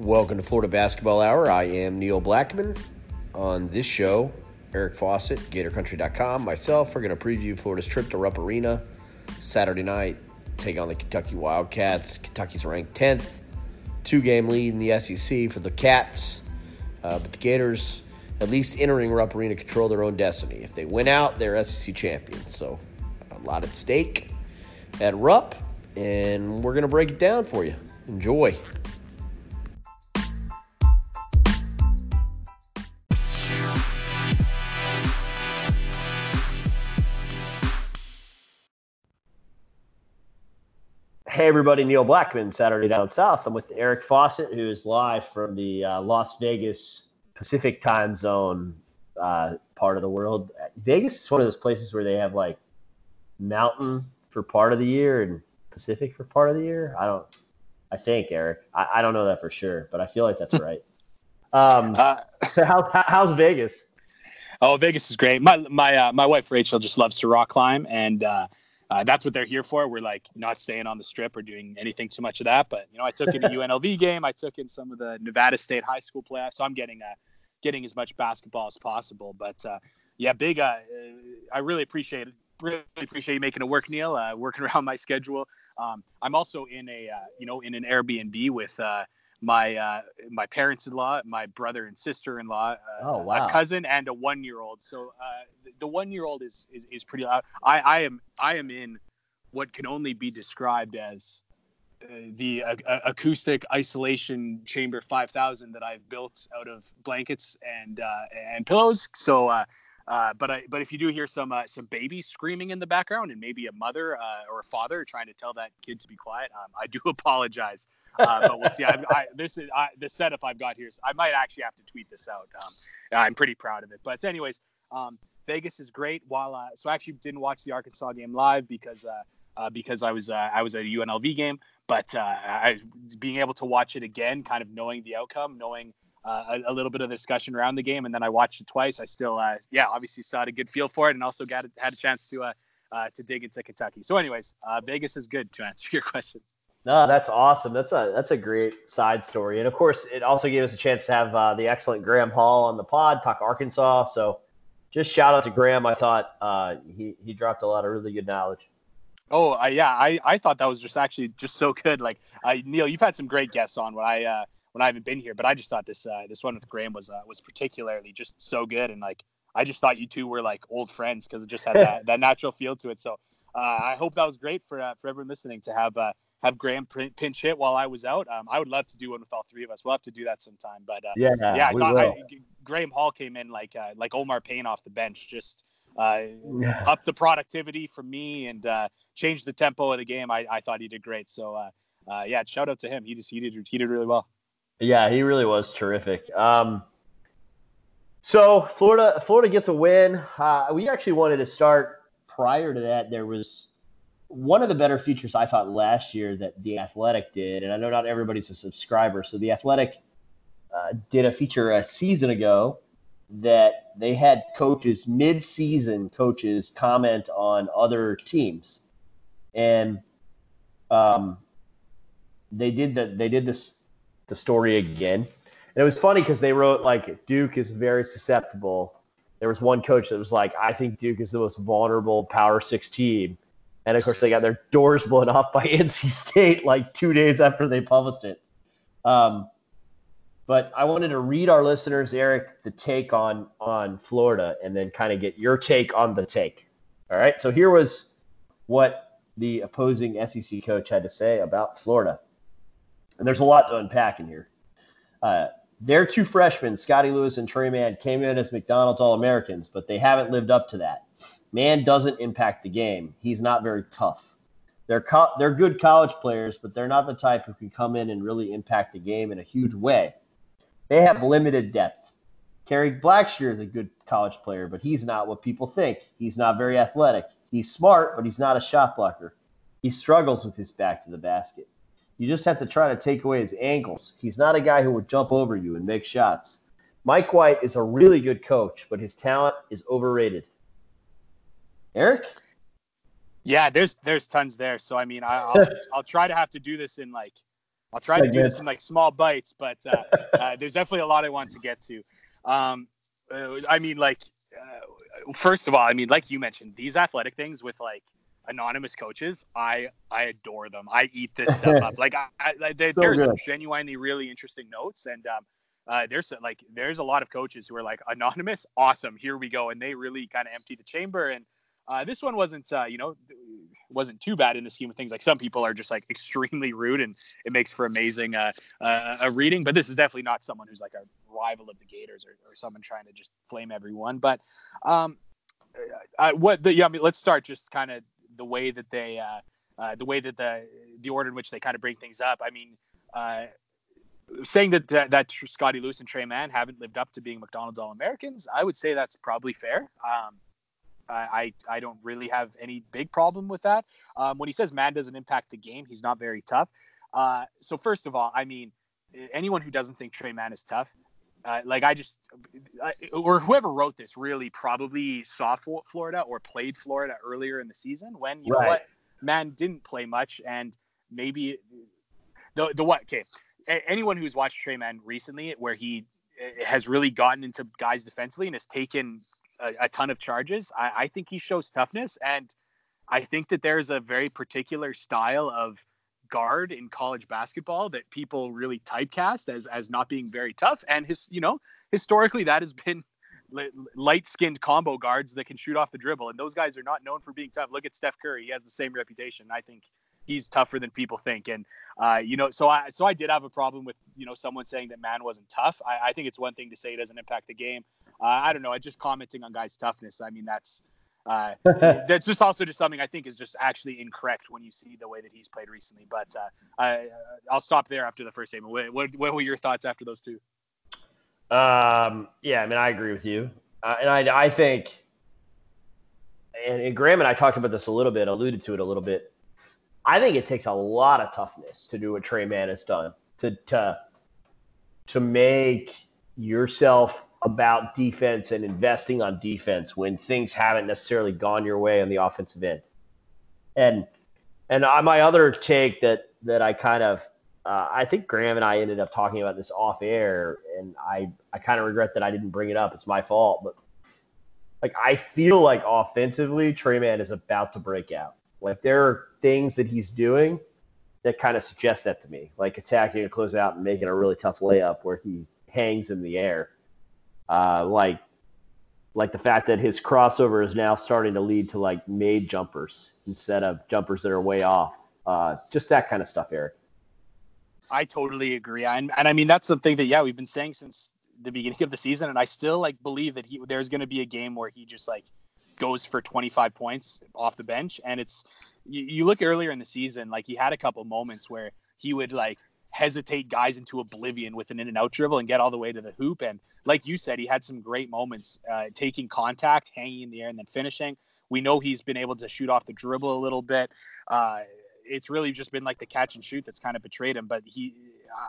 Welcome to Florida Basketball Hour. I am Neil Blackmon. On this show, Eric Fawcett, GatorCountry.com, myself, are going to preview Florida's trip to Rupp Arena Saturday night, take on the Kentucky Wildcats. Kentucky's ranked 10th, two game lead in the SEC for the Cats. Uh, but the Gators, at least entering Rupp Arena, control their own destiny. If they win out, they're SEC champions. So a lot at stake at Rupp, and we're going to break it down for you. Enjoy. Hey, everybody, Neil Blackmon, Saturday Down South. I'm with Eric Fawcett, who is live from the uh, Las Vegas Pacific time zone uh, part of the world. Vegas is one of those places where they have like mountain for part of the year and Pacific for part of the year. I don't, I think, Eric. I, I don't know that for sure, but I feel like that's right. Um, uh, how, how's Vegas? Oh, Vegas is great. My my uh, my wife Rachel just loves to rock climb, and uh, uh, that's what they're here for. We're like not staying on the strip or doing anything too much of that. But you know, I took in a UNLV game. I took in some of the Nevada State high school playoffs. So I'm getting uh, getting as much basketball as possible. But uh, yeah, big. Uh, I really appreciate it. Really appreciate you making it work, Neil. Uh, working around my schedule. Um, I'm also in a uh, you know in an Airbnb with uh, my uh, my parents-in-law, my brother and sister-in-law, uh, oh, wow. a cousin, and a one-year-old. So uh, the, the one-year-old is, is is pretty. I I am I am in what can only be described as uh, the acoustic isolation chamber 5000 that I've built out of blankets and uh, and pillows. So uh, but I, but if you do hear some uh, some babies screaming in the background and maybe a mother uh, or a father trying to tell that kid to be quiet, um, I do apologize. Uh, but we'll see. I, I, this is I, the setup I've got here. So I might actually have to tweet this out. Um, I'm pretty proud of it. But anyways, um, Vegas is great. While uh, so I actually didn't watch the Arkansas game live because because I was I was at a UNLV game. But I, being able to watch it again, kind of knowing the outcome, knowing uh, a, a, little bit of discussion around the game, and then I watched it twice. I still, uh, yeah, obviously saw a good feel for it, and also got had a chance to uh, uh to dig into Kentucky. So, anyways, uh, Vegas is good to answer your question. No, that's awesome. That's a that's a great side story, and of course, it also gave us a chance to have uh, the excellent Graham Hall on the pod talk Arkansas. So, just shout out to Graham. I thought uh, he he dropped a lot of really good knowledge. Oh, yeah, I, I thought that was just actually just so good. Like Neil, you've had some great guests on. When I when I haven't been here. But I just thought this uh, this one with Graham was uh, was particularly just so good, and like I just thought you two were like old friends because it just had that, that natural feel to it. So uh, I hope that was great for uh, for everyone listening to have uh, have Graham pinch hit while I was out. Um, I would love to do one with all three of us. We'll have to do that sometime. But uh, yeah, yeah, I thought I, Graham Hall came in like uh, like Omar Payne off the bench, just uh, yeah. up the productivity for me and uh, change the tempo of the game. I, I thought he did great. So uh, uh, yeah, shout out to him. He just he did he did really well. Yeah, he really was terrific. Um, so Florida, Florida gets a win. Uh, we actually wanted to start prior to that. There was one of the better features I thought last year that the Athletic did, and I know not everybody's a subscriber. So the Athletic uh, did a feature a season ago that they had coaches, mid-season coaches, comment on other teams, and um, they did that. They did this the story again. And it was funny because they wrote like Duke is very susceptible. There was one coach that was like, I think Duke is the most vulnerable Power Six team. And of course, they got their doors blown off by NC State like two days after they published it. Um, but I wanted to read our listeners, Eric, the take on on Florida, and then kind of get your take on the take. All right. So here was what the opposing SEC coach had to say about Florida and there's a lot to unpack in here. Uh, their two freshmen, Scottie Lewis and Tre Mann, came in as McDonald's All Americans, but they haven't lived up to that. Mann doesn't impact the game. He's not very tough. They're co- they're good college players, but they're not the type who can come in and really impact the game in a huge way. They have limited depth. Kerry Blackshear is a good college player, but he's not what people think. He's not very athletic. He's smart, but he's not a shot blocker. He struggles with his back to the basket. You just have to try to take away his ankles. He's not a guy who would jump over you and make shots. Mike White is a really good coach, but his talent is overrated. Eric? Yeah, there's there's tons there. So I mean, I, will I'll try to have to do this in like I'll try to do this in like small bites, but uh, uh, there's definitely a lot I want to get to. Um, uh, I mean, like, uh, first of all, I mean, like you mentioned, these athletic things with like anonymous coaches, I I adore them. I eat this stuff up. Like, I, I, they, so there's good. some genuinely really interesting notes, and um, uh, there's like there's a lot of coaches who are like anonymous, awesome, here we go, and they really kind of empty the chamber and uh, this one wasn't, uh, you know, wasn't too bad in the scheme of things. Like some people are just like extremely rude, and it makes for amazing uh, uh, a reading. But this is definitely not someone who's like a rival of the Gators or, or someone trying to just flame everyone. But um, I, what the yeah, I mean, let's start just kind of the way that they, uh, uh, the way that the the order in which they kind of bring things up. I mean. Uh, saying that, that that Scottie Lewis and Tre Mann haven't lived up to being McDonald's All Americans, I would say that's probably fair. Um, I, I don't really have any big problem with that. Um, when he says Mann doesn't impact the game, he's not very tough. Uh, so first of all, I mean, anyone who doesn't think Tre Mann is tough, uh, like I just, I, or whoever wrote this really probably saw Florida or played Florida earlier in the season when you right. know what, Mann didn't play much and maybe the the what? Okay, anyone who's watched Tre Mann recently, where he eh, has really gotten into guys defensively and has taken a, a ton of charges. I, I think he shows toughness, and I think that there's a very particular style of guard in college basketball that people really typecast as as not being very tough. And his, you know, historically that has been light skinned combo guards that can shoot off the dribble, and those guys are not known for being tough. Look at Steph Curry; he has the same reputation. I think he's tougher than people think. And uh, you know, so I so I did have a problem with you know someone saying that Mann wasn't tough. I, I think it's one thing to say it doesn't impact the game. Uh, I don't know. I just commenting on guys' toughness. I mean, that's uh, that's just also just something I think is just actually incorrect when you see the way that he's played recently. But uh, I, I'll stop there after the first statement. What, what, what, were your thoughts after those two? Um, yeah, I mean, I agree with you, uh, and I, I think, and, and Graham and I talked about this a little bit, alluded to it a little bit. I think it takes a lot of toughness to do what Tre Mann has done to to to make yourself about defense and investing on defense when things haven't necessarily gone your way on the offensive end. And and my other take that that I kind of uh, I think Graham and I ended up talking about this off air, and I I kind of regret that I didn't bring it up. It's my fault, but like I feel like offensively, Tre Mann is about to break out. Like there are things that he's doing that kind of suggest that to me, like attacking a closeout and making a really tough layup where he hangs in the air uh, like like the fact that his crossover is now starting to lead to like made jumpers instead of jumpers that are way off. Uh, just that kind of stuff, Eric. I totally agree, and, and I mean that's something that yeah we've been saying since the beginning of the season, and I still like believe that he there's going to be a game where he just like goes for 25 points off the bench, and it's you, you look earlier in the season like he had a couple moments where he would like hesitate guys into oblivion with an in and out dribble and get all the way to the hoop. And like you said, he had some great moments uh, taking contact, hanging in the air, and then finishing. We know he's been able to shoot off the dribble a little bit. Uh, it's really just been like the catch and shoot that's kind of betrayed him. But he,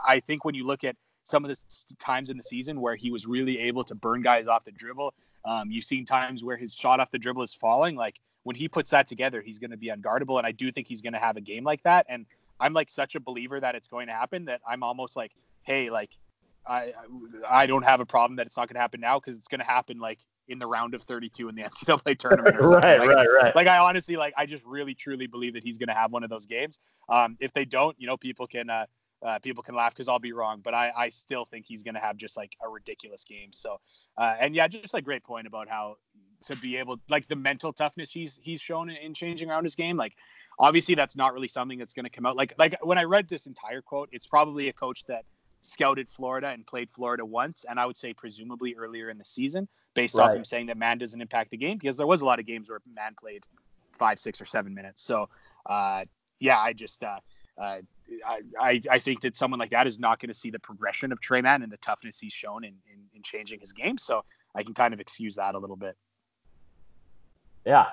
I think when you look at some of the times in the season where he was really able to burn guys off the dribble, um, you've seen times where his shot off the dribble is falling. Like when he puts that together, he's going to be unguardable. And I do think he's going to have a game like that. And I'm like such a believer that it's going to happen that I'm almost like, hey, like I I don't have a problem that it's not going to happen now because it's going to happen like in the round of 32 in the NCAA tournament or something. right, like right, right. Like I honestly like I just really truly believe that he's going to have one of those games. Um, if they don't, you know, people can uh, uh people can laugh because I'll be wrong, but I I still think he's going to have just like a ridiculous game. So uh, and yeah, just like great point about how to be able like the mental toughness he's he's shown in, in changing around his game like obviously that's not really something that's going to come out like like when i read this entire quote it's probably a coach that scouted florida and played florida once and i would say presumably earlier in the season based right. off him saying that Mann doesn't impact the game because there was a lot of games where Mann played five six or seven minutes so uh, yeah i just uh, uh, I, I think that someone like that is not going to see the progression of Tre Mann and the toughness he's shown in, in, in changing his game. So I can kind of excuse that a little bit. Yeah,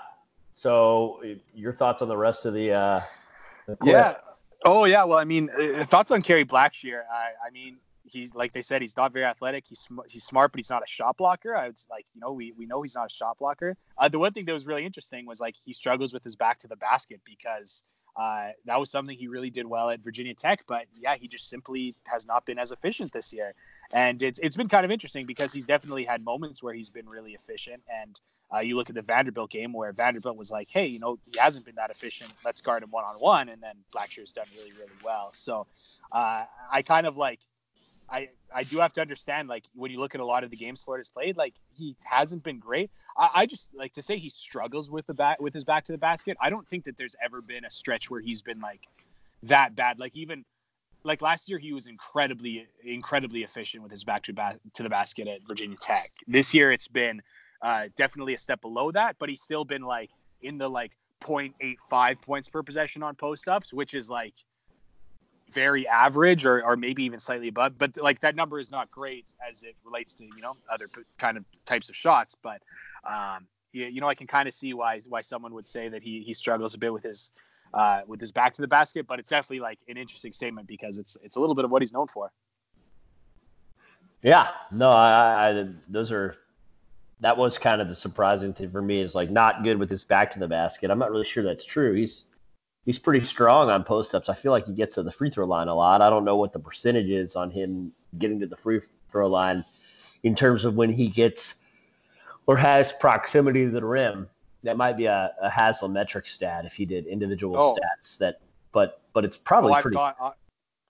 so, your thoughts on the rest of the? Uh, the yeah. Oh yeah. Well, I mean, uh, thoughts on Kerry Blackshear. I, I mean, he's like they said, he's not very athletic. He's sm- he's smart, but he's not a shot blocker. I was like, you know, we we know he's not a shot blocker. Uh, the one thing that was really interesting was like he struggles with his back to the basket because Uh, that was something he really did well at Virginia Tech, but yeah, he just simply has not been as efficient this year. And it's it's been kind of interesting because he's definitely had moments where he's been really efficient. And uh, you look at the Vanderbilt game where Vanderbilt was like, "Hey, you know, he hasn't been that efficient. Let's guard him one on one." And then Blackshear's done really, really well. So uh, I kind of like I I do have to understand like when you look at a lot of the games Florida's played, like he hasn't been great. I, I just like to say he struggles with the back with his back to the basket. I don't think that there's ever been a stretch where he's been like that bad. Like even like last year he was incredibly incredibly efficient with his back to ba- to the basket at Virginia Tech. This year it's been uh, definitely a step below that, but he's still been like in the like 0.85 points per possession on post ups, which is like very average or, or maybe even slightly above but like that number is not great as it relates to you know other kind of types of shots but um you, you know i can kind of see why why someone would say that he he struggles a bit with his uh with his back to the basket but it's definitely like an interesting statement because it's it's a little bit of what he's known for. Yeah. No i, I those are that was kind of the surprising thing for me is like not good with his back to the basket i'm not really sure that's true he's he's pretty strong on post ups. I feel like he gets to the free throw line a lot. I don't know what the percentage is on him getting to the free throw line in terms of when he gets or has proximity to the rim. That might be a, a Haslametric stat if he did individual oh. stats. That, but but it's probably oh, pretty. Got,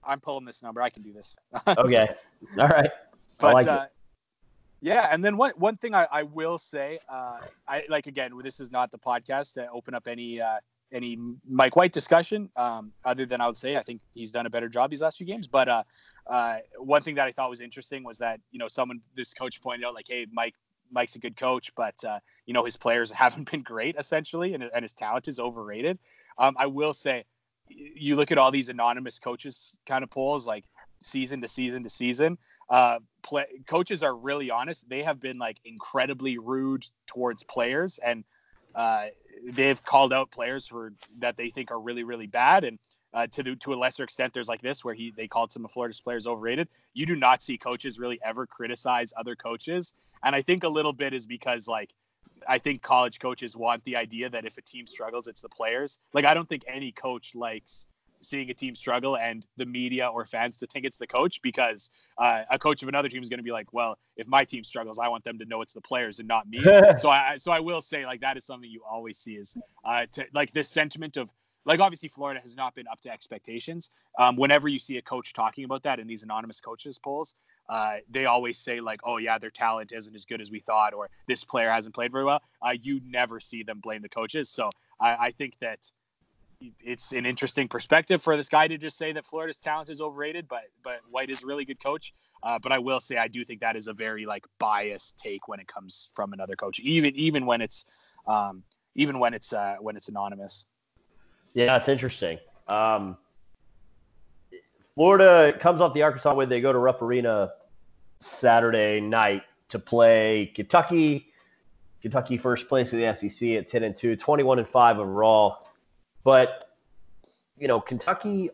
I'm pulling this number. I can do this. okay. All right. But like uh, yeah, and then one one thing I, I will say, uh, I like again, this is not the podcast to open up any uh, any Mike White discussion. Um, other than I would say, I think he's done a better job these last few games. But uh, uh, one thing that I thought was interesting was that you know someone this coach pointed out like, hey, Mike Mike's a good coach, but uh, you know his players haven't been great essentially, and, and his talent is overrated. Um, I will say, you look at all these anonymous coaches kind of polls, like season to season to season. Uh, play, coaches are really honest. They have been like incredibly rude towards players, and uh, they've called out players for that they think are really really bad. And uh, to do, to a lesser extent there's like this where he they called some of Florida's players overrated. You do not see coaches really ever criticize other coaches. And I think a little bit is because like I think college coaches want the idea that if a team struggles it's the players. Like I don't think any coach likes seeing a team struggle and the media or fans to think it's the coach because uh, a coach of another team is going to be like, well, if my team struggles, I want them to know it's the players and not me. so I so I will say like that is something you always see is uh, to, like this sentiment of like obviously Florida has not been up to expectations. Um, whenever you see a coach talking about that in these anonymous coaches polls, uh, they always say like, "Oh yeah, their talent isn't as good as we thought," or "This player hasn't played very well." Uh, you never see them blame the coaches. So I, I think that it's an interesting perspective for this guy to just say that Florida's talent is overrated, but but White is a really good coach. Uh, but I will say I do think that is a very like biased take when it comes from another coach, even even when it's um, even when it's uh, when it's anonymous. Yeah, it's interesting. Um, Florida comes off the Arkansas win. They go to Rupp Arena Saturday night to play Kentucky. Kentucky first place in the SEC at 10 and 2, 21 and 5 overall. But, you know, Kentucky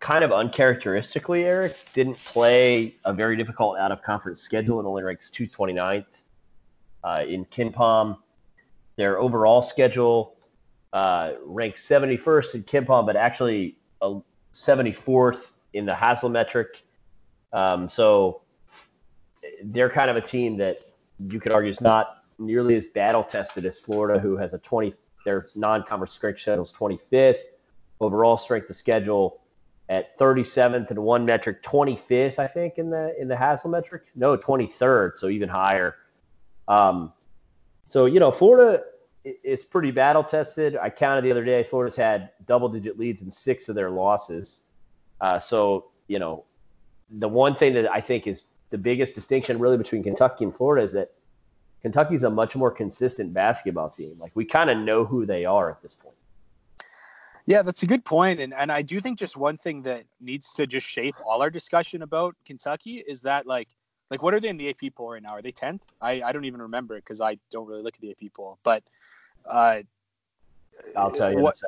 kind of uncharacteristically, Eric, didn't play a very difficult out of conference schedule and only ranks 229th uh, in KenPom. Their overall schedule uh, ranks 71st in KenPom, but actually uh, 74th in the Haslametric. Um, so they're kind of a team that you could argue is not nearly as battle tested as Florida, who has a 20 their non-conference strength schedule is 25th. Overall strength of schedule at 37th and one metric, 25th, I think, in the in the Haslametric. No, 23rd, so even higher. Um, so you know, Florida is pretty battle tested. I counted the other day. Florida's had double-digit leads in six of their losses. Uh, so you know, the one thing that I think is the biggest distinction really between Kentucky and Florida is that Kentucky's a much more consistent basketball team. Like we kind of know who they are at this point. Yeah, that's a good point. And and I do think just one thing that needs to just shape all our discussion about Kentucky is that like like what are they in the AP poll right now? Are they 10th? I, I don't even remember it because I don't really look at the AP poll. But uh I'll tell you what,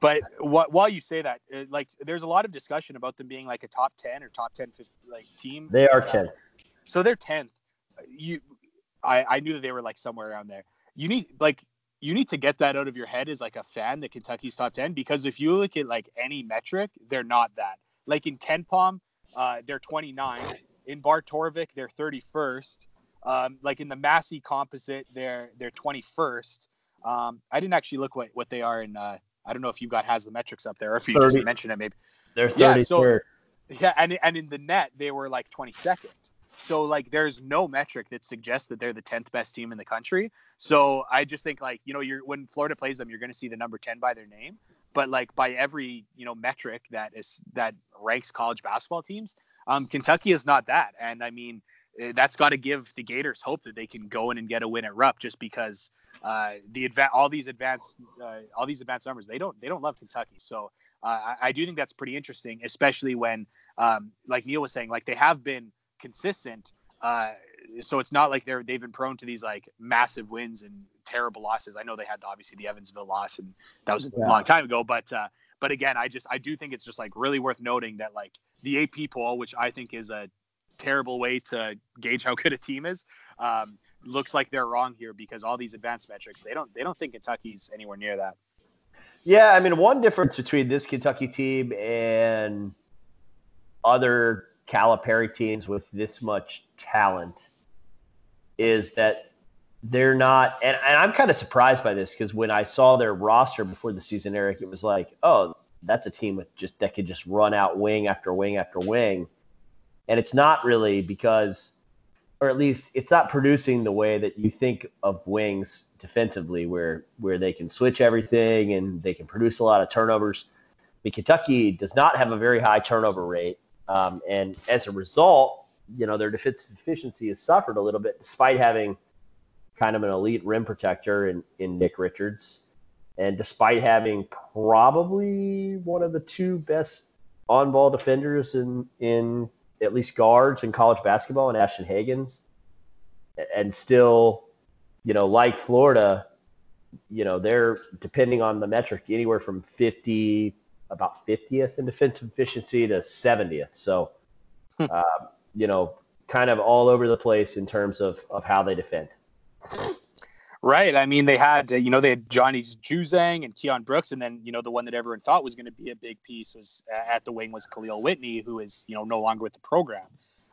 But what, while you say that, uh, like there's a lot of discussion about them being like a top 10 or top 10 like team. They are 10. Uh, so they're 10th. You I, I knew that they were like somewhere around there. You need like you need to get that out of your head as like a fan that Kentucky's top 10 because if you look at like any metric, they're not that. Like in KenPom, uh, they're 29. In Bart Torvik, they're 31st. Um, like in the Massey composite, they're they're 21st. Um, I didn't actually look what, what they are in. Uh, I don't know if you've got has the metrics up there, or if you 30, just mentioned it, maybe. They're 30 yeah, so, yeah, and and in the net they were like 22nd. So like there's no metric that suggests that they're the 10th best team in the country. So I just think like, you know, you're when Florida plays them, you're going to see the number 10 by their name, but like by every, you know, metric that is that ranks college basketball teams, um Kentucky is not that. And I mean, eh, that's got to give the Gators hope that they can go in and get a win at Rupp just because uh, the adva- all these advanced uh, all these advanced numbers they don't they don't love Kentucky. So uh, I, I, do think that's pretty interesting, especially when um, like Neil was saying, like they have been consistent. Uh, so it's not like they're they've been prone to these like massive wins and terrible losses. I know they had obviously the Evansville loss, and that was a yeah. long time ago. But uh, but again, I just I do think it's just like really worth noting that like the AP poll, which I think is a terrible way to gauge how good a team is, um, looks like they're wrong here because all these advanced metrics they don't they don't think Kentucky's anywhere near that. Yeah, I mean, one difference between this Kentucky team and other Calipari teams with this much talent is that they're not, and, and I'm kind of surprised by this because when I saw their roster before the season, Eric, it was like, oh, that's a team with just that could just run out wing after wing after wing, and it's not really because, or at least it's not producing the way that you think of wings defensively, where where they can switch everything and they can produce a lot of turnovers. But Kentucky does not have a very high turnover rate um, and as a result, you know, their defensive efficiency has suffered a little bit despite having kind of an elite rim protector in, in Nick Richards. And despite having probably one of the two best on ball defenders in, in at least guards in college basketball in Ashton Hagans, and still, you know, like Florida, you know, they're depending on the metric anywhere from 50 about 50th in defensive efficiency to 70th. So, uh, you know, kind of all over the place in terms of, of how they defend. Right. I mean, they had, you know, they had Johnny Juzang and Keion Brooks. And then, you know, the one that everyone thought was going to be a big piece was uh, at the wing was Kahlil Whitney, who is, you know, no longer with the program.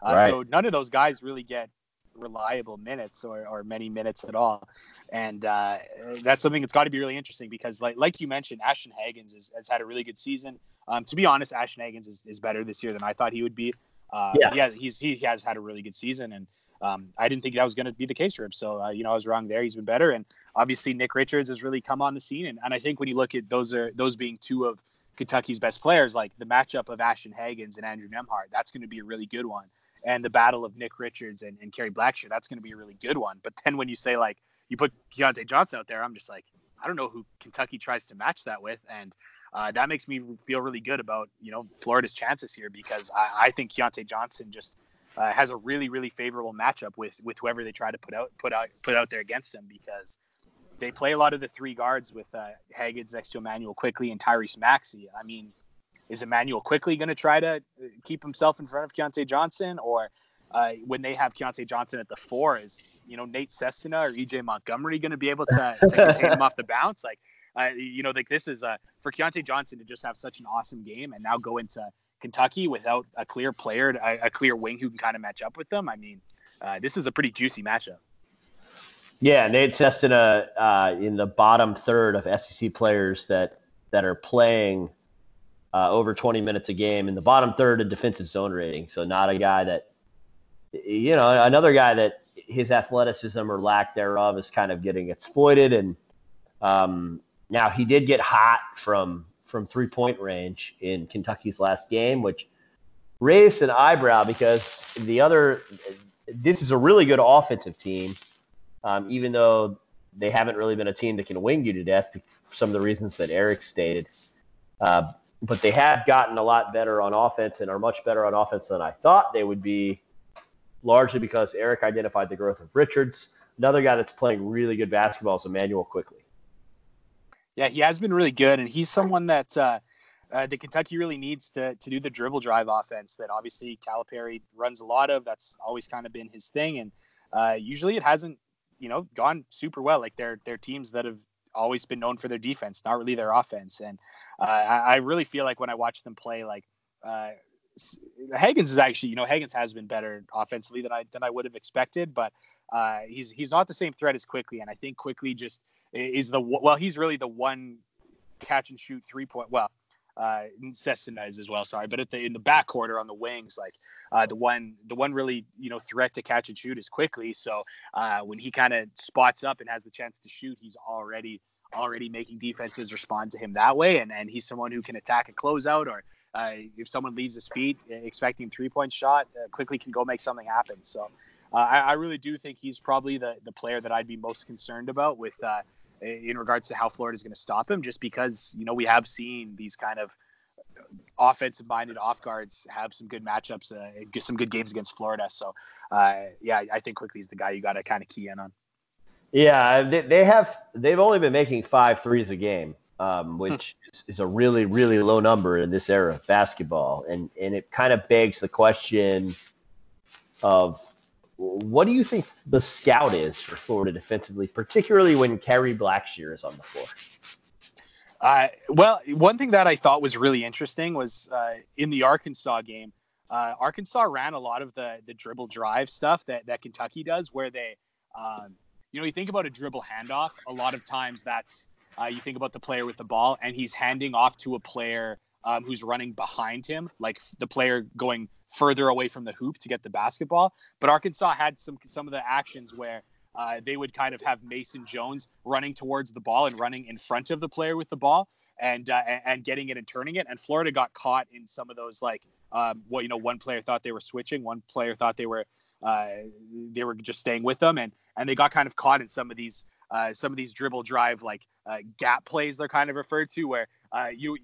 Uh, right. So none of those guys really get reliable minutes or, or many minutes at all. And uh, that's something that's got to be really interesting because, like like you mentioned, Ashton Hagans is, has had a really good season. Um, to be honest, Ashton Hagans is, is better this year than I thought he would be. Uh, yeah, yeah, he's he has had a really good season, and um, I didn't think that was going to be the case for him. So uh, you know, I was wrong there. He's been better, and obviously Nick Richards has really come on the scene. And, and I think when you look at those are those being two of Kentucky's best players, like the matchup of Ashton Hagans and Andrew Nembhard, that's going to be a really good one and the battle of Nick Richards and, and Kerry Blackshear, that's going to be a really good one. But then when you say like you put Keyontae Johnson out there, I'm just like, I don't know who Kentucky tries to match that with, and uh, that makes me feel really good about you know Florida's chances here because I, I think Keyontae Johnson just uh, has a really really favorable matchup with with whoever they try to put out put out put out there against him because they play a lot of the three guards with uh, Hagans next to Immanuel Quickley and Tyrese Maxey. I mean, is Immanuel Quickley going to try to uh, keep himself in front of Keyontae Johnson, or uh, when they have Keyontae Johnson at the four, is you know Nate Sestina or EJ Montgomery going to be able to, to contain him off the bounce? Like, uh, you know, like this is uh, for Keyontae Johnson to just have such an awesome game and now go into Kentucky without a clear player, a, a clear wing who can kind of match up with them. I mean, uh, this is a pretty juicy matchup. Yeah, Nate Sestina uh, in the bottom third of SEC players that that are playing uh, over 20 minutes a game in the bottom third of defensive zone rating. So not a guy that, you know, another guy that his athleticism or lack thereof is kind of getting exploited. And um, now he did get hot from from three point range in Kentucky's last game, which raised an eyebrow because the other this is a really good offensive team, um, even though they haven't really been a team that can wing you to death for some of the reasons that Eric stated. Uh, but they have gotten a lot better on offense and are much better on offense than I thought they would be, largely because Eric identified the growth of Richards. Another guy that's playing really good basketball is Immanuel Quickley. Yeah, he has been really good, and he's someone that uh, uh, the Kentucky really needs to to do the dribble drive offense that obviously Calipari runs a lot of. That's always kind of been his thing, and uh, usually it hasn't, you know, gone super well. Like they're they're teams that have always been known for their defense, not really their offense. And uh, I, I, really feel like when I watch them play, like uh, Hagans is actually, you know, Hagans has been better offensively than I than I would have expected, but uh, he's he's not the same threat as Quickley, and I think Quickley just is the well, he's really the one catch and shoot three point. Well, uh, Sestina as well, sorry, but at the in the back quarter on the wings, like uh, the one the one really you know threat to catch and shoot is Quickley. So uh, when he kind of spots up and has the chance to shoot, he's already already making defenses respond to him that way, and and he's someone who can attack a closeout or uh, if someone leaves his feet expecting three point shot, uh, Quickley can go make something happen. So uh, I, I, really do think he's probably the, the player that I'd be most concerned about with in regards to how Florida is going to stop him, just because you know we have seen these kind of offensive minded off guards have some good matchups, uh, some good games against Florida. So uh, yeah, I think Quickley is the guy you got to kind of key in on. Yeah, they, they have they've only been making five threes a game um, hmm. which is, is, a really, really low number in this era of basketball. And, and it kind of begs the question of what do you think the scout is for Florida defensively, particularly when Kerry Blackshear is on the floor? Well, one thing that I thought was really interesting was uh, in the Arkansas game. Uh, Arkansas ran a lot of the the dribble drive stuff that that Kentucky does, where they, um, you know, you think about a dribble handoff. A lot of times that's uh, you think about the player with the ball, and he's handing off to a player um, who's running behind him, like the player going further away from the hoop to get the basketball. But Arkansas had some some of the actions where uh, they would kind of have Mason Jones running towards the ball and running in front of the player with the ball and uh, and getting it and turning it. And Florida got caught in some of those like um, well, you know, one player thought they were switching, one player thought they were uh, they were just staying with them, and and they got kind of caught in some of these uh, some of these dribble drive like uh, gap plays they're kind of referred to where uh, you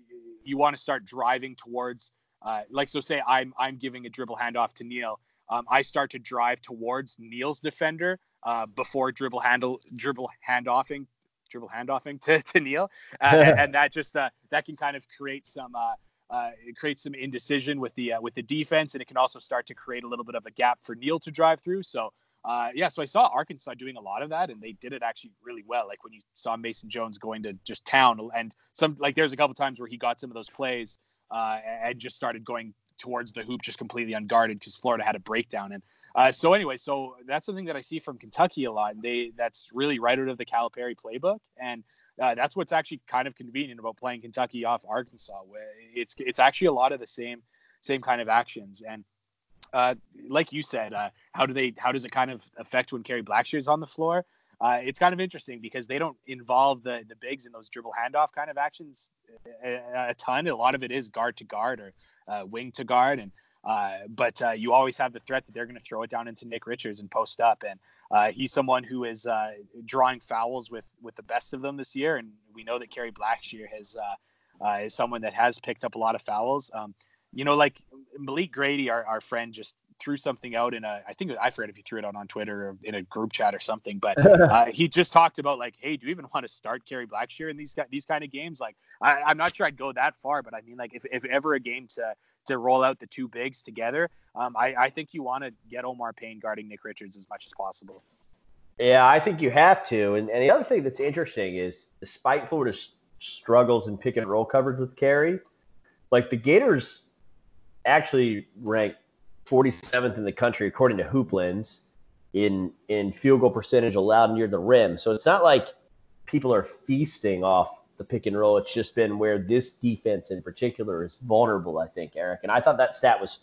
you want to start driving towards uh, like so say I'm I'm giving a dribble handoff to Neil um, I start to drive towards Neil's defender uh, before dribble handle dribble handoffing dribble handoffing to, to Neil uh, and, and, that just that can kind of create some uh, it creates some indecision with the uh, with the defense, and it can also start to create a little bit of a gap for Neil to drive through. So uh, yeah, so I saw Arkansas doing a lot of that, and they did it actually really well. Like when you saw Mason Jones going to just town, and some like there's a couple times where he got some of those plays uh, and just started going towards the hoop just completely unguarded because Florida had a breakdown. And uh, so anyway, so that's something that I see from Kentucky a lot. They that's really right out of the Calipari playbook, and uh, that's what's actually kind of convenient about playing Kentucky off Arkansas. It's it's actually a lot of the same same kind of actions and uh, like you said, uh, how do they? How does it kind of affect when Kerry Blackshear is on the floor? Uh, it's kind of interesting because they don't involve the the bigs in those dribble handoff kind of actions a, a ton. A lot of it is guard to guard or uh, wing to guard, and uh, but uh, you always have the threat that they're going to throw it down into Nick Richards and post up, and he's someone who is drawing fouls with with the best of them this year, and we know that Kerry Blackshear has is someone that has picked up a lot of fouls. Um, you know, like Malik Grady, our, our friend, just threw something out in a I think I forget if he threw it out on Twitter or in a group chat or something, but uh, he just talked about like, hey, do you even want to start Kerry Blackshear in these these kind of games? Like, I, am not sure I'd go that far, but I mean, like, if, if ever a game to to roll out the two bigs together, um, I, I think you want to get Omar Payne guarding Nick Richards as much as possible. Yeah, I think you have to. And, and the other thing that's interesting is, despite Florida's struggles in pick and roll coverage with Kerry, like the Gators actually ranked 47th in the country according to Hooplens in in field goal percentage allowed near the rim. So it's not like people are feasting off the pick and roll. It's just been where this defense in particular is vulnerable, I think, Eric. And I thought that stat was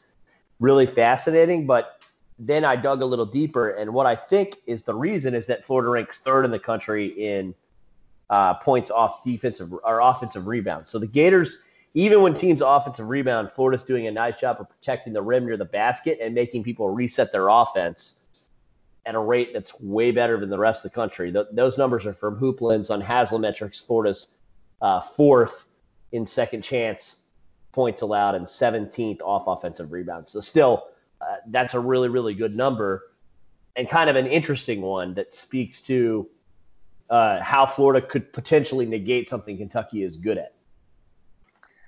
really fascinating, but then I dug a little deeper, and what I think is the reason is that Florida ranks third in the country in uh, points off defensive or offensive rebounds. So the Gators even when teams offensive rebound, Florida's doing a nice job of protecting the rim near the basket and making people reset their offense at a rate that's way better than the rest of the country. those numbers are from Hooplens on Haslametrics. Florida's uh, fourth in second chance points allowed and 17th off offensive rebounds. So still, uh, that's a really really good number and kind of an interesting one that speaks to uh, how Florida could potentially negate something Kentucky is good at.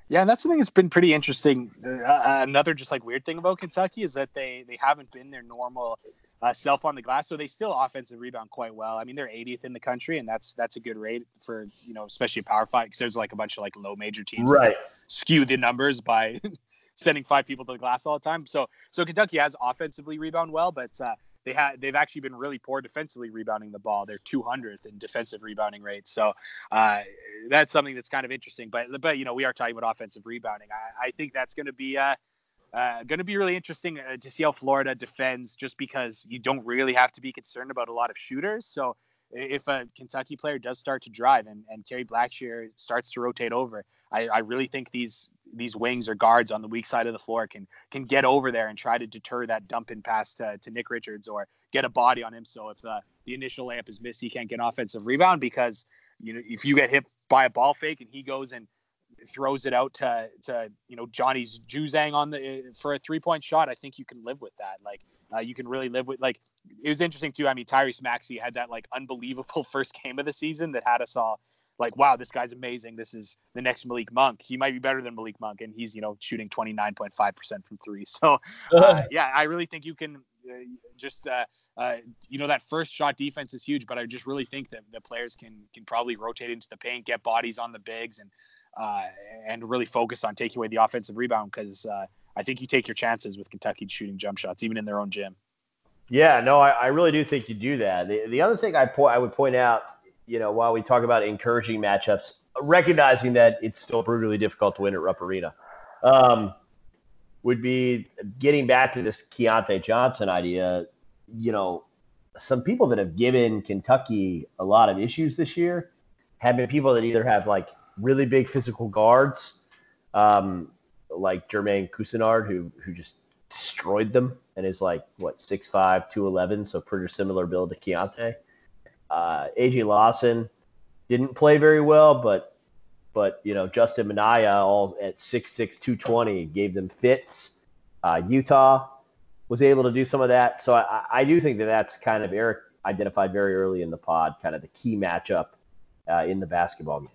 Yeah, and that's something that's been pretty interesting. Uh, uh, another just like weird thing about Kentucky is that they they haven't been their normal uh, self on the glass. So they still offensive rebound quite well. I mean, they're 80th in the country, and that's that's a good rate for you know, especially a power five because there's like a bunch of like low major teams right skew the numbers by sending five people to the glass all the time. So so Kentucky has offensively rebound well, but uh, they had they've actually been really poor defensively rebounding the ball. They're 200th in defensive rebounding rates. So uh, that's something that's kind of interesting. But but you know we are talking about offensive rebounding. I, I think that's going to be. Uh, uh, going to be really interesting uh, to see how Florida defends, just because you don't really have to be concerned about a lot of shooters. So if a Kentucky player does start to drive and, and Kerry Blackshear starts to rotate over, I, I really think these these wings or guards on the weak side of the floor can can get over there and try to deter that dump in pass to, to Nick Richards or get a body on him. So if the, the initial layup is missed, he can't get an offensive rebound because you know if you get hit by a ball fake and he goes and throws it out to to you know Johnny's Juzang on the for a three point shot, I think you can live with that. Like uh, you can really live with like it was interesting too. I mean Tyrese Maxey had that like unbelievable first game of the season that had us all like, wow, this guy's amazing. This is the next Malik Monk. He might be better than Malik Monk, and he's you know shooting twenty nine point five percent from three. So uh, yeah, I really think you can uh, just uh, uh, you know that first shot defense is huge, but I just really think that the players can can probably rotate into the paint, get bodies on the bigs, and uh, and really focus on taking away the offensive rebound because uh, I think you take your chances with Kentucky shooting jump shots, even in their own gym. Yeah, no, I, I really do think you do that. The, the other thing I point I would point out you know, while we talk about encouraging matchups, recognizing that it's still brutally difficult to win at Rupp Arena, um, would be getting back to this Keyontae Johnson idea. You know, some people that have given Kentucky a lot of issues this year have been people that either have like really big physical guards, um, like Jermaine Couisnard, who who just destroyed them and is like what 6'5", 211, so pretty similar build to Keyontae uh, AJ Lawson didn't play very well, but but you know Justin Minaya all at 6'6", 220 gave them fits. Uh, Utah was able to do some of that, so I, I, do think that that's kind of Eric identified very early in the pod, kind of the key matchup uh, in the basketball game.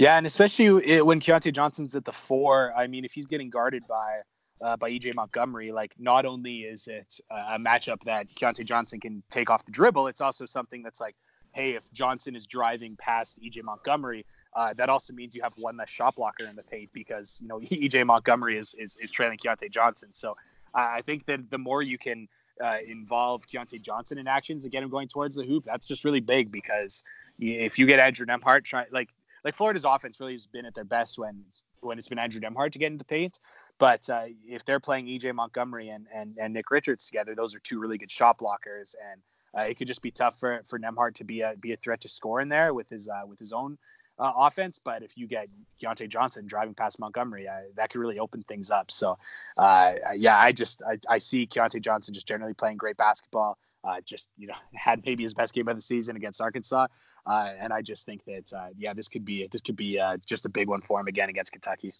Yeah, and especially when Keyontae Johnson's at the four, I mean, if he's getting guarded by uh, by EJ Montgomery, like not only is it a matchup that Keyontae Johnson can take off the dribble, it's also something that's like, hey, if Johnson is driving past EJ Montgomery, uh, that also means you have one less shot blocker in the paint because you know EJ Montgomery is is, is trailing Keyontae Johnson. So uh, I think that the more you can uh, involve Keyontae Johnson in actions and get him going towards the hoop, that's just really big because if you get Andrew Nembhard trying like like Florida's offense really has been at their best when when it's been Andrew Nembhard to get into the paint. But uh, if they're playing EJ Montgomery and, and, and Nick Richards together, those are two really good shot blockers, and uh, it could just be tough for for Nembhard to be a be a threat to score in there with his uh, with his own uh, offense. But if you get Keyontae Johnson driving past Montgomery, uh, that could really open things up. So, uh, yeah, I just I, I see Keyontae Johnson just generally playing great basketball. just you know had maybe his best game of the season against Arkansas, and I just think that yeah, this could be this could be just a big one for him again against Kentucky.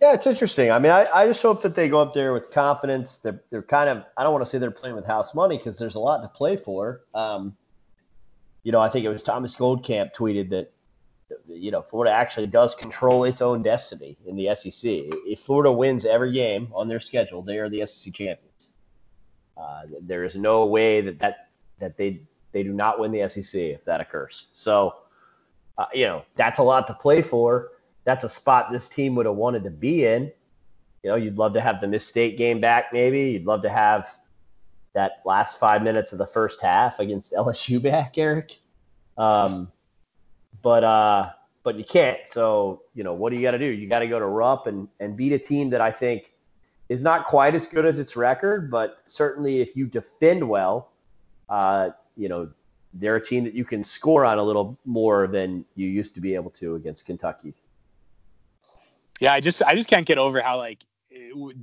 Yeah, it's interesting. I mean, I, I just hope that they go up there with confidence. They're, they're kind of, I don't want to say they're playing with house money because there's a lot to play for. Um, you know, I think it was Thomas Goldkamp tweeted that, you know, Florida actually does control its own destiny in the SEC. If Florida wins every game on their schedule, they are the SEC champions. Uh, there is no way that, that, that they, they do not win the SEC if that occurs. So, uh, you know, that's a lot to play for that's a spot this team would have wanted to be in. You know, you'd love to have the Miss State game back, maybe. You'd love to have that last five minutes of the first half against LSU back, Eric. Um, but uh, but you can't. So you know, what do you got to do? You got to go to Rupp and and beat a team that I think is not quite as good as its record, but certainly if you defend well, uh, you know, they're a team that you can score on a little more than you used to be able to against Kentucky. Yeah, I just I just can't get over how like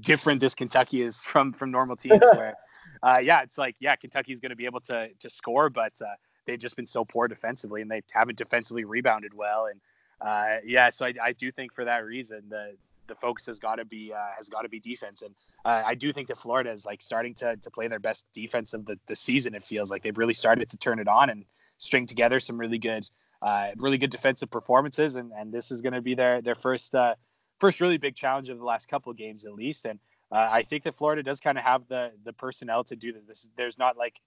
different this Kentucky is from from normal teams. where, uh, yeah, it's like yeah, Kentucky's going to be able to to score, but uh, they've just been so poor defensively, and they haven't defensively rebounded well. And uh, yeah, so I, I do think for that reason the the focus has got to be uh, has got to be defense, and uh, I do think that Florida is like starting to to play their best defense of the the season. It feels like they've really started to turn it on and string together some really good. Uh, really good defensive performances, and, and this is going to be their their first uh, first really big challenge of the last couple of games at least. And uh, I think that Florida does kind of have the the personnel to do this. this. There's not like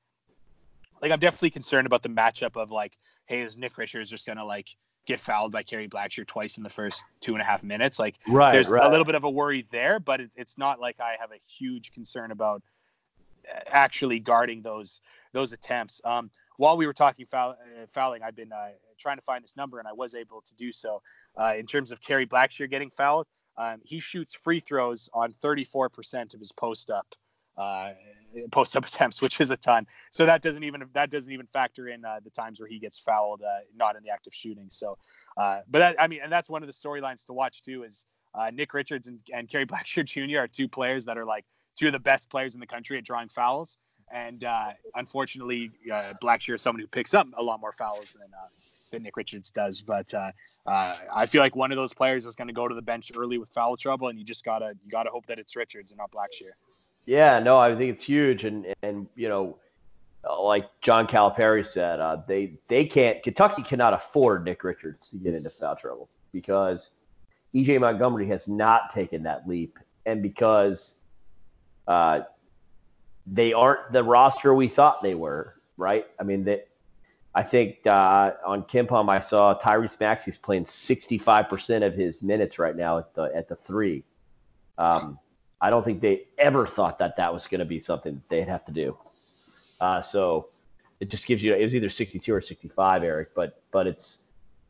like I'm definitely concerned about the matchup of like, hey, is Nick Richards just gonna like get fouled by Kerry Blackshear twice in the first two and a half minutes? Like, right, there's right. a little bit of a worry there, but it, it's not like I have a huge concern about uh, actually guarding those those attempts. Um, while we were talking foul, uh, fouling, I've been uh, trying to find this number, and I was able to do so. Uh, in terms of Kerry Blackshear getting fouled, um, he shoots free throws on 34% of his post up uh, post up attempts, which is a ton. So that doesn't even that doesn't even factor in uh, the times where he gets fouled, uh, not in the act of shooting. So, uh, but that, I mean, and that's one of the storylines to watch too. Is uh, Nick Richards and, and Kerry Blackshear Jr. are two players that are like two of the best players in the country at drawing fouls. And uh, unfortunately, uh, Blackshear is someone who picks up a lot more fouls than than Nick Richards does. But I feel like one of those players is going to go to the bench early with foul trouble, and you just gotta you gotta hope that it's Richards and not Blackshear. Yeah, no, I think it's huge, and and you know, like John Calipari said, uh, they they can't Kentucky cannot afford Nick Richards to get into foul trouble because EJ Montgomery has not taken that leap, and because uh, they aren't the roster we thought they were. Right? I mean, that I think uh, on KenPom I saw Tyrese Maxey's playing 65% of his minutes right now at the at the three. Um, I don't think they ever thought that that was going to be something they'd have to do. Uh, so it just gives you it was either 62 or 65, Eric, but but it's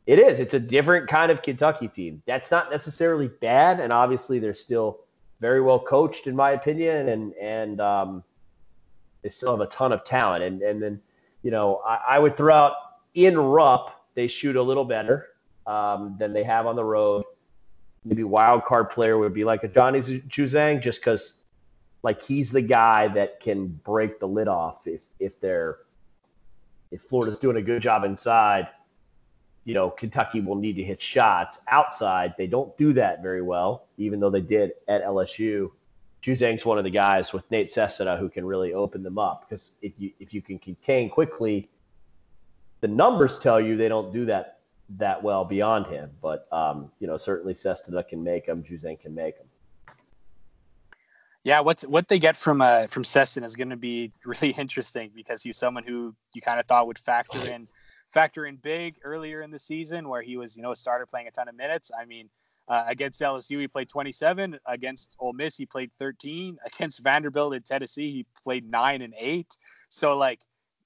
it is it's a different kind of Kentucky team. That's not necessarily bad, and obviously they're still very well coached in my opinion, and and um, they still have a ton of talent, and and then you know, I, I would throw out in Rupp, they shoot a little better um, than they have on the road. Maybe wild card player would be like a Johnny Juzang, just because like he's the guy that can break the lid off if if they're if Florida's doing a good job inside. You know, Kentucky will need to hit shots outside. They don't do that very well, even though they did at LSU. Juzang's one of the guys with Nate Sestina who can really open them up because if you if you can contain Quickley, the numbers tell you they don't do that that well beyond him. But um, you know, certainly Sestina can make them. Juzang can make them. Yeah, what's what they get from uh, from Sestina is going to be really interesting because he's someone who you kind of thought would factor in factor in big earlier in the season where he was you know a starter playing a ton of minutes. I mean uh, against LSU, he played 27. Against Ole Miss, he played 13. Against Vanderbilt and Tennessee, he played nine and eight. So like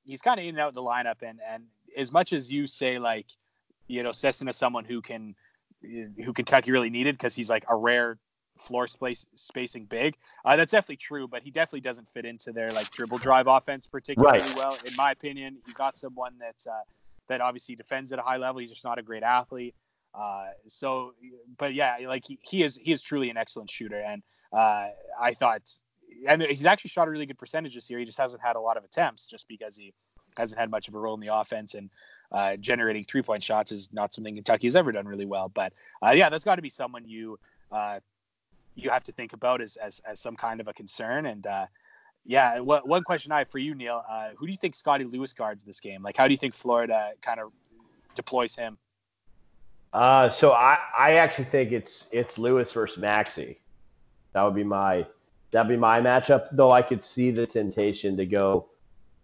he's kind of in and out the lineup. And and as much as you say like, you know, Sestina is someone who can who Kentucky really needed because he's like a rare floor space spacing big. Uh, that's definitely true, but he definitely doesn't fit into their like dribble drive offense particularly right. well, in my opinion. He's not someone that's uh, that obviously defends at a high level. He's just not a great athlete. Uh, so, but yeah, like he, he is he is truly an excellent shooter, and uh, I thought, and he's actually shot a really good percentage this year. He just hasn't had a lot of attempts, just because he hasn't had much of a role in the offense, and uh, generating three point shots is not something Kentucky has ever done really well. But uh, yeah, that's got to be someone you uh, you have to think about as as, as some kind of a concern, and. Uh, yeah, one question I have for you, Neil. Uh, who do you think Scottie Lewis guards this game? Like, how do you think Florida kind of deploys him? Uh, so I, I actually think it's it's Lewis versus Maxey. That would be my that'd be my matchup. Though I could see the temptation to go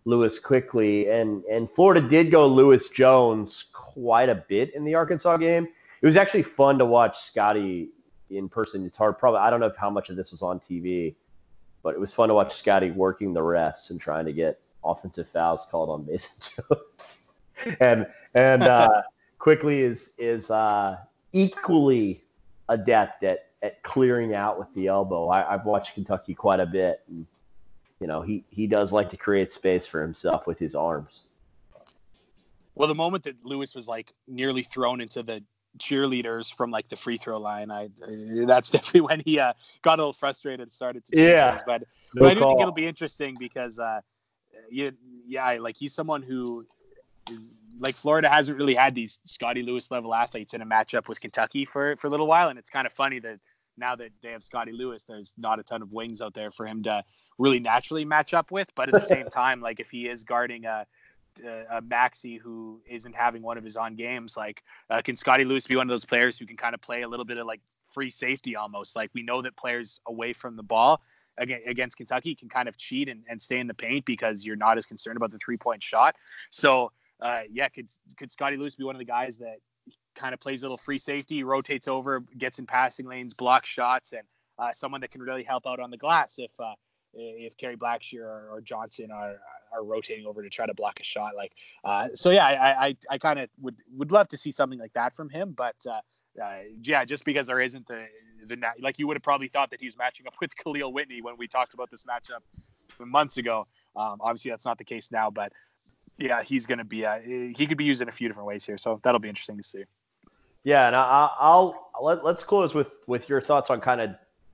Lewis Quickley, and and Florida did go Lewis Jones quite a bit in the Arkansas game. It was actually fun to watch Scottie in person. It's hard, probably. I don't know how much of this was on TV, but it was fun to watch Scottie working the refs and trying to get offensive fouls called on Mason Jones. and and uh, Quickley is is uh, equally adept at at clearing out with the elbow. I, have watched Kentucky quite a bit, and you know he he does like to create space for himself with his arms. Well, the moment that Lewis was like nearly thrown into the cheerleaders from like the free throw line, I that's definitely when he uh, got a little frustrated and started to yeah. Things. But, no but I do think it'll be interesting because uh, you, yeah, like he's someone who like Florida hasn't really had these Scottie Lewis level athletes in a matchup with Kentucky for for a little while, and it's kind of funny that now that they have Scottie Lewis, there's not a ton of wings out there for him to really naturally match up with. But at the same time, like if he is guarding a a Maxey who isn't having one of his on games, like uh, can Scottie Lewis be one of those players who can kind of play a little bit of like free safety almost? Like we know that players away from the ball against Kentucky can kind of cheat and, and stay in the paint because you're not as concerned about the three point shot. So uh, yeah, could could Scottie Lewis be one of the guys that kind of plays a little free safety, rotates over, gets in passing lanes, blocks shots, and uh, someone that can really help out on the glass if uh, if Kerry Blackshear or, or, Johnson are are rotating over to try to block a shot. Like uh, so, yeah, I I, I kind of would would love to see something like that from him, but uh, uh, yeah, just because there isn't the the like you would have probably thought that he was matching up with Kahlil Whitney when we talked about this matchup months ago. Um, obviously, that's not the case now, but yeah, he's going to be uh, he could be used in a few different ways here, so that'll be interesting to see. Yeah, and I, I'll, let, let's close with with your thoughts on kind of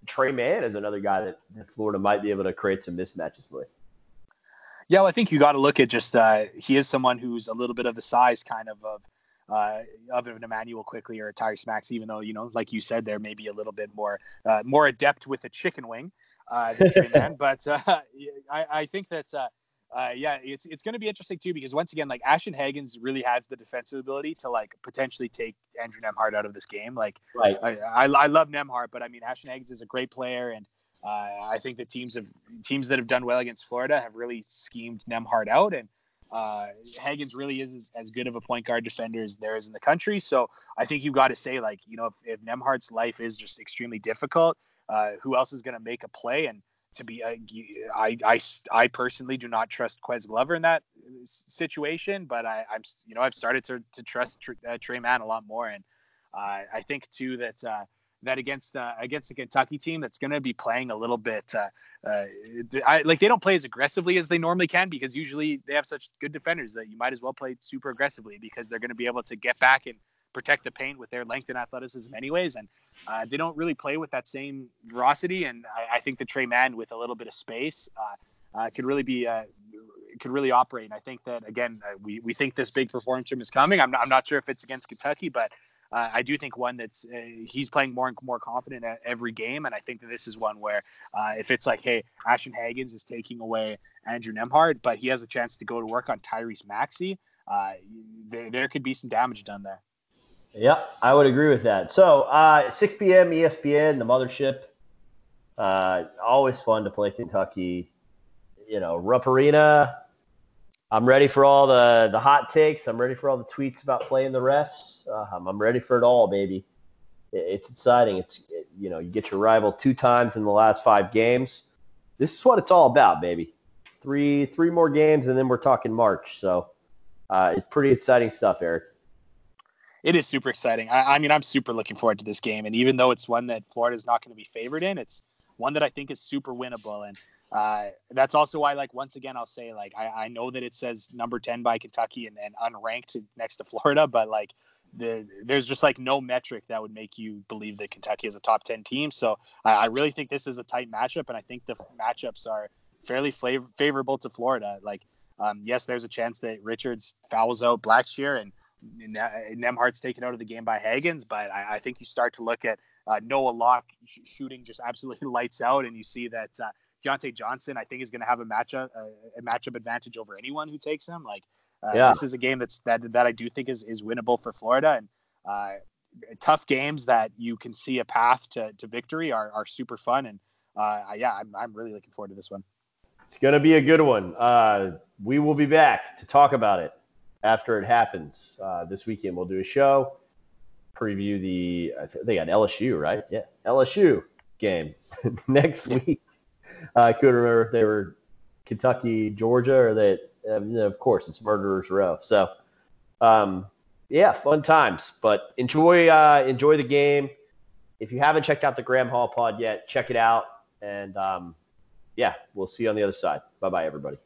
Tre Mann as another guy that, that Florida might be able to create some mismatches with. Yeah, well, I think you got to look at just uh, he is someone who's a little bit of the size kind of of uh, of an Immanuel Quickley or a Tyrese Max, even though you know, like you said, they're maybe a little bit more uh, more adept with a chicken wing uh, than Tre Mann. but uh, I, I think that uh, uh, yeah, it's it's going to be interesting too because once again, like Ashton Hagans really has the defensive ability to like potentially take Andrew Nembhard out of this game. Like, right. I, I, I love Nembhard, but I mean Ashton Hagans is a great player, and uh, I think the teams have teams that have done well against Florida have really schemed Nembhard out, and uh, Hagans really is as, as, good of a point guard defender as there is in the country. So I think you've got to say like you know if, if Nembhard's life is just extremely difficult, uh, who else is going to make a play and to be. Uh, I, I, I personally do not trust Ques Glover in that uh, situation, but I, I'm you know I've started to, to trust uh, Tre Mann a lot more, and uh, I think too that uh, that against uh, against the Kentucky team that's going to be playing a little bit. I, like they don't play as aggressively as they normally can because usually they have such good defenders that you might as well play super aggressively because they're going to be able to get back and protect the paint with their length and athleticism, anyways. And uh, they don't really play with that same veracity. And I, I think the Tre Mann with a little bit of space uh, uh, could really be uh, could really operate. And I think that again, uh, we we think this big performance from is coming. I'm not, I'm not sure if it's against Kentucky, but. Uh, I do think one that's he's playing more and more confident at every game, and I think that this is one where if it's like, hey, Ashton Hagans is taking away Andrew Nembhard, but he has a chance to go to work on Tyrese Maxey, there, there could be some damage done there. Yeah, I would agree with that. So, uh, 6 p.m. ESPN, the mothership. Uh, always fun to play Kentucky. You know, Rupp Arena. I'm ready for all the the hot takes. I'm ready for all the tweets about playing the refs. Uh, I'm ready for it all, baby. it's exciting. It's it, you know, you get your rival two times in the last five games. This is what it's all about, baby. Three three more games, and then we're talking March. So, uh, it's pretty exciting stuff, Eric it is super exciting. I, I, mean, I'm super looking forward to this game, and even though it's one that Florida is not going to be favored in, it's one that I think is super winnable, and uh, that's also why, like, once again, I'll say, like, I, I know that it says number ten by Kentucky and, and unranked next to Florida, but like, the there's just like no metric that would make you believe that Kentucky is a top ten team. So I, I really think this is a tight matchup, and I think the matchups are fairly favorable to Florida. Like, um, yes, there's a chance that Richards fouls out Blackshear and Nembhard's taken out of the game by Hagans, but I, I think you start to look at uh, Noah Locke sh- shooting just absolutely lights out, and you see that uh, Keyontae Johnson, I think, is going to have a matchup uh, a matchup advantage over anyone who takes him. Like, uh, yeah. this is a game that's that that I do think is is winnable for Florida, and uh, tough games that you can see a path to, to victory are, are super fun, and uh, yeah, I'm I'm really looking forward to this one. It's going to be a good one. we will be back to talk about it after it happens uh, this weekend. We'll do a show, preview the they got LSU right, yeah LSU game next week. Uh, I couldn't remember if they were Kentucky, Georgia, or that. Um, of course, it's Murderers Row. So, um, yeah, fun times. But enjoy uh, enjoy the game. If you haven't checked out the Graham Hall Pod yet, check it out. And um, yeah, we'll see you on the other side. Bye bye, everybody.